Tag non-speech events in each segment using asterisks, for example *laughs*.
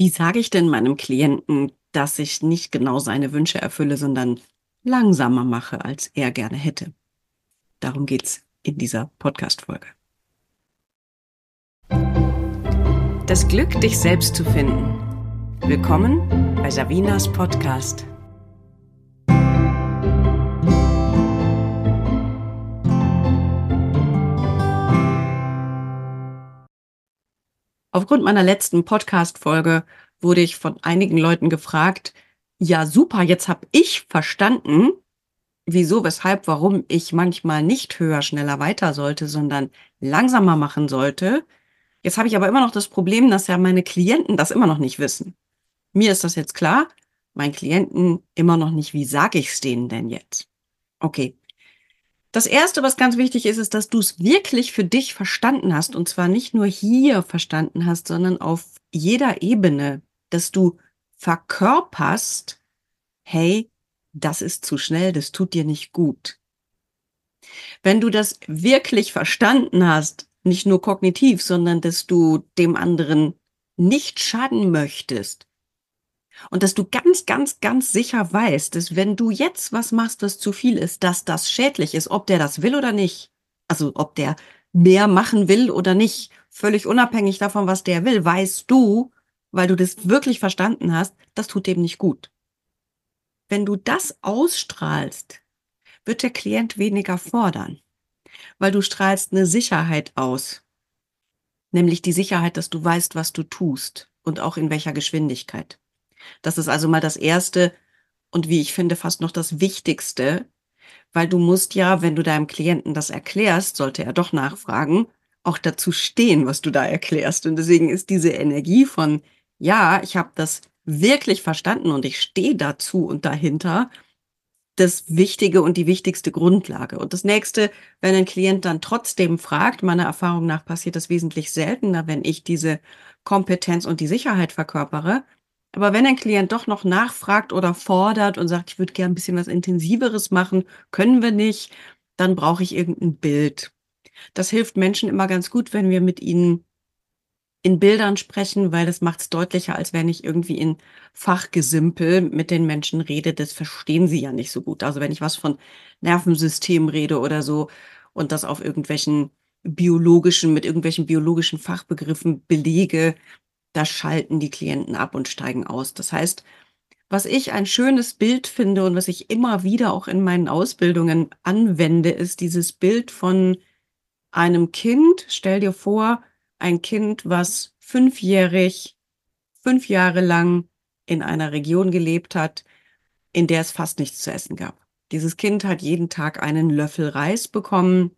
Wie sage ich denn meinem Klienten, dass ich nicht genau seine Wünsche erfülle, sondern langsamer mache, als er gerne hätte? Darum geht's in dieser Podcast-Folge. Das Glück, dich selbst zu finden. Willkommen bei Savinas Podcast. Aufgrund meiner letzten Podcast-Folge wurde ich von einigen Leuten gefragt, ja super, jetzt habe ich verstanden, wieso, weshalb, warum ich manchmal nicht höher, schneller weiter sollte, sondern langsamer machen sollte. Jetzt habe ich aber immer noch das Problem, dass ja meine Klienten das immer noch nicht wissen. Mir ist das jetzt klar, meinen Klienten immer noch nicht, wie sage ich es denen denn jetzt? Okay, das erste, was ganz wichtig ist, ist, dass du es wirklich für dich verstanden hast und zwar nicht nur hier verstanden hast, sondern auf jeder Ebene, dass du verkörperst, hey, das ist zu schnell, das tut dir nicht gut. Wenn du das wirklich verstanden hast, nicht nur kognitiv, sondern dass du dem anderen nicht schaden möchtest, und dass du ganz, ganz, ganz sicher weißt, dass wenn du jetzt was machst, was zu viel ist, dass das schädlich ist, ob der das will oder nicht. Also ob der mehr machen will oder nicht. Völlig unabhängig davon, was der will, weißt du, weil du das wirklich verstanden hast, das tut dem nicht gut. Wenn du das ausstrahlst, wird der Klient weniger fordern, weil du strahlst eine Sicherheit aus, nämlich die Sicherheit, dass du weißt, was du tust und auch in welcher Geschwindigkeit. Das ist also mal das Erste und wie ich finde fast noch das Wichtigste, weil du musst ja, wenn du deinem Klienten das erklärst, sollte er doch nachfragen, auch dazu stehen, was du da erklärst. Und deswegen ist diese Energie von, ja, ich habe das wirklich verstanden und ich stehe dazu und dahinter, das Wichtige und die wichtigste Grundlage. Und das nächste, wenn ein Klient dann trotzdem fragt, meiner Erfahrung nach passiert das wesentlich seltener, wenn ich diese Kompetenz und die Sicherheit verkörpere, aber wenn ein Klient doch noch nachfragt oder fordert und sagt, ich würde gerne ein bisschen was Intensiveres machen, können wir nicht, dann brauche ich irgendein Bild. Das hilft Menschen immer ganz gut, wenn wir mit ihnen in Bildern sprechen, weil das macht es deutlicher, als wenn ich irgendwie in Fachgesimpel mit den Menschen rede. Das verstehen sie ja nicht so gut. Also wenn ich was von Nervensystem rede oder so und das auf irgendwelchen biologischen, mit irgendwelchen biologischen Fachbegriffen belege, da schalten die Klienten ab und steigen aus. Das heißt, was ich ein schönes Bild finde und was ich immer wieder auch in meinen Ausbildungen anwende, ist dieses Bild von einem Kind. Stell dir vor, ein Kind, was fünfjährig, fünf Jahre lang in einer Region gelebt hat, in der es fast nichts zu essen gab. Dieses Kind hat jeden Tag einen Löffel Reis bekommen.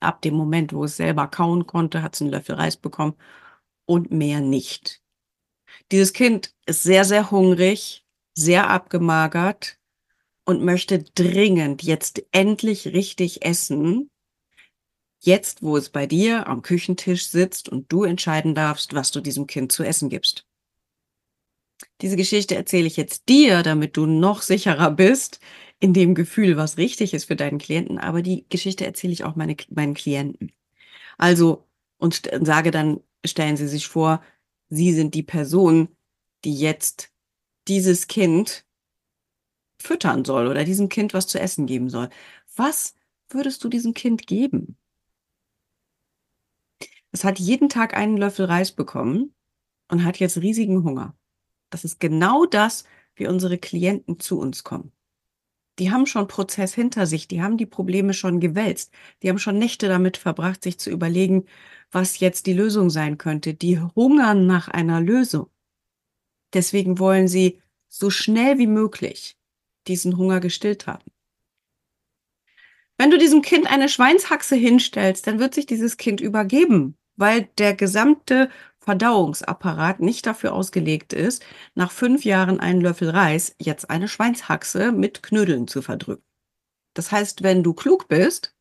Ab dem Moment, wo es selber kauen konnte, hat es einen Löffel Reis bekommen und mehr nicht. Dieses Kind ist sehr, sehr hungrig, sehr abgemagert und möchte dringend jetzt endlich richtig essen. Jetzt, wo es bei dir am Küchentisch sitzt und du entscheiden darfst, was du diesem Kind zu essen gibst. Diese Geschichte erzähle ich jetzt dir, damit du noch sicherer bist in dem Gefühl, was richtig ist für deinen Klienten. Aber die Geschichte erzähle ich auch meine, meinen Klienten. Also, und sage dann stellen Sie sich vor, Sie sind die Person, die jetzt dieses Kind füttern soll oder diesem Kind was zu essen geben soll. Was würdest du diesem Kind geben? Es hat jeden Tag einen Löffel Reis bekommen und hat jetzt riesigen Hunger. Das ist genau das, wie unsere Klienten zu uns kommen. Die haben schon Prozess hinter sich, die haben die Probleme schon gewälzt, die haben schon Nächte damit verbracht, sich zu überlegen, was jetzt die Lösung sein könnte. Die hungern nach einer Lösung. Deswegen wollen sie so schnell wie möglich diesen Hunger gestillt haben. Wenn du diesem Kind eine Schweinshaxe hinstellst, dann wird sich dieses Kind übergeben, weil der gesamte Verdauungsapparat nicht dafür ausgelegt ist, nach fünf Jahren einen Löffel Reis jetzt eine Schweinshaxe mit Knödeln zu verdrücken. Das heißt, wenn du klug bist,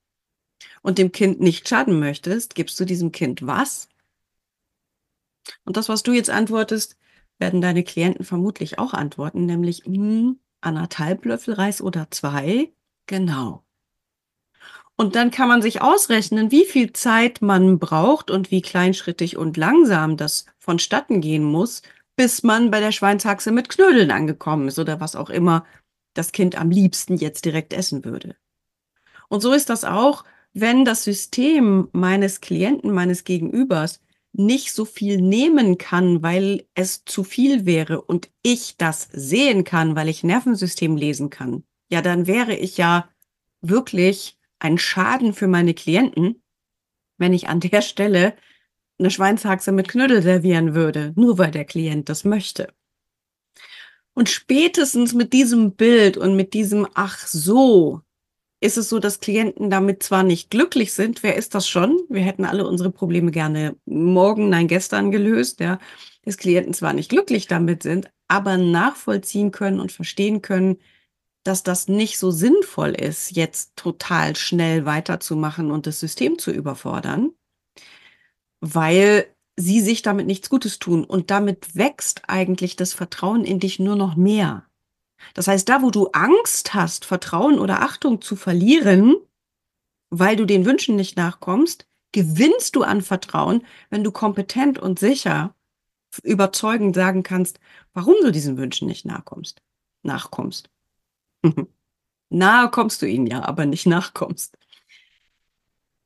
und dem Kind nicht schaden möchtest, gibst du diesem Kind was? Und das, was du jetzt antwortest, werden deine Klienten vermutlich auch antworten, nämlich hm, anderthalb Löffel Reis oder zwei. Genau. Und dann kann man sich ausrechnen, wie viel Zeit man braucht und wie kleinschrittig und langsam das vonstatten gehen muss, bis man bei der Schweinshaxe mit Knödeln angekommen ist oder was auch immer das Kind am liebsten jetzt direkt essen würde. Und so ist das auch, wenn das System meines Klienten, meines Gegenübers nicht so viel nehmen kann, weil es zu viel wäre und ich das sehen kann, weil ich Nervensystem lesen kann, ja, dann wäre ich ja wirklich ein Schaden für meine Klienten, wenn ich an der Stelle eine Schweinshaxe mit Knödel servieren würde, nur weil der Klient das möchte. Und spätestens mit diesem Bild und mit diesem Ach so, ist es so, dass Klienten damit zwar nicht glücklich sind, wer ist das schon? Wir hätten alle unsere Probleme gerne morgen, nein, gestern gelöst, ja. Dass Klienten zwar nicht glücklich damit sind, aber nachvollziehen können und verstehen können, dass das nicht so sinnvoll ist, jetzt total schnell weiterzumachen und das System zu überfordern, weil sie sich damit nichts Gutes tun. Und damit wächst eigentlich das Vertrauen in dich nur noch mehr. Das heißt, da, wo du Angst hast, Vertrauen oder Achtung zu verlieren, weil du den Wünschen nicht nachkommst, gewinnst du an Vertrauen, wenn du kompetent und sicher überzeugend sagen kannst, warum du diesen Wünschen nicht nachkommst. Nachkommst. *laughs* Nahe kommst du ihnen ja, aber nicht nachkommst.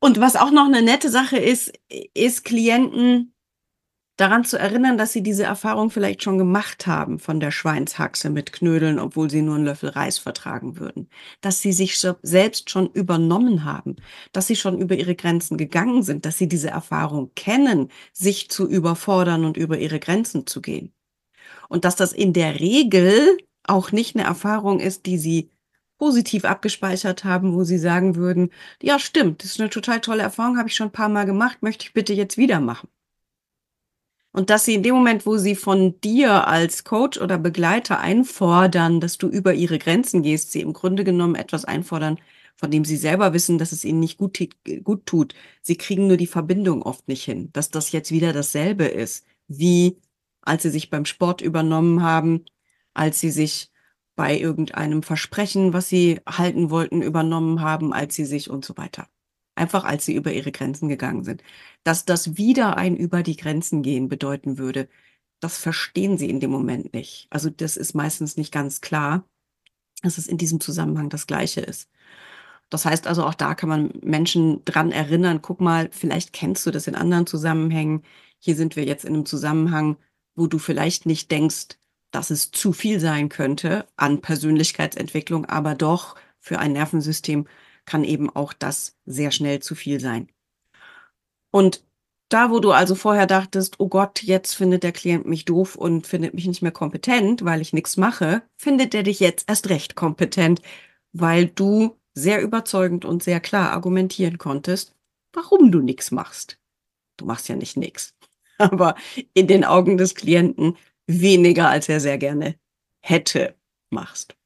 Und was auch noch eine nette Sache ist, ist Klienten daran zu erinnern, dass sie diese Erfahrung vielleicht schon gemacht haben von der Schweinshaxe mit Knödeln, obwohl sie nur einen Löffel Reis vertragen würden. Dass sie sich selbst schon übernommen haben, dass sie schon über ihre Grenzen gegangen sind, dass sie diese Erfahrung kennen, sich zu überfordern und über ihre Grenzen zu gehen. Und dass das in der Regel auch nicht eine Erfahrung ist, die sie positiv abgespeichert haben, wo sie sagen würden, ja stimmt, das ist eine total tolle Erfahrung, habe ich schon ein paar Mal gemacht, möchte ich bitte jetzt wieder machen. Und dass sie in dem Moment, wo sie von dir als Coach oder Begleiter einfordern, dass du über ihre Grenzen gehst, sie im Grunde genommen etwas einfordern, von dem sie selber wissen, dass es ihnen nicht gut, gut tut. Sie kriegen nur die Verbindung oft nicht hin, dass das jetzt wieder dasselbe ist, wie als sie sich beim Sport übernommen haben, als sie sich bei irgendeinem Versprechen, was sie halten wollten, übernommen haben, als sie sich und so weiter einfach als sie über ihre Grenzen gegangen sind. Dass das wieder ein über die Grenzen gehen bedeuten würde, das verstehen sie in dem Moment nicht. Also das ist meistens nicht ganz klar, dass es in diesem Zusammenhang das Gleiche ist. Das heißt also, auch da kann man Menschen dran erinnern, guck mal, vielleicht kennst du das in anderen Zusammenhängen. Hier sind wir jetzt in einem Zusammenhang, wo du vielleicht nicht denkst, dass es zu viel sein könnte an Persönlichkeitsentwicklung, aber doch für ein Nervensystem kann eben auch das sehr schnell zu viel sein. Und da, wo du also vorher dachtest, oh Gott, jetzt findet der Klient mich doof und findet mich nicht mehr kompetent, weil ich nichts mache, findet er dich jetzt erst recht kompetent, weil du sehr überzeugend und sehr klar argumentieren konntest, warum du nichts machst. Du machst ja nicht nichts, *laughs* aber in den Augen des Klienten weniger, als er sehr gerne hätte, machst.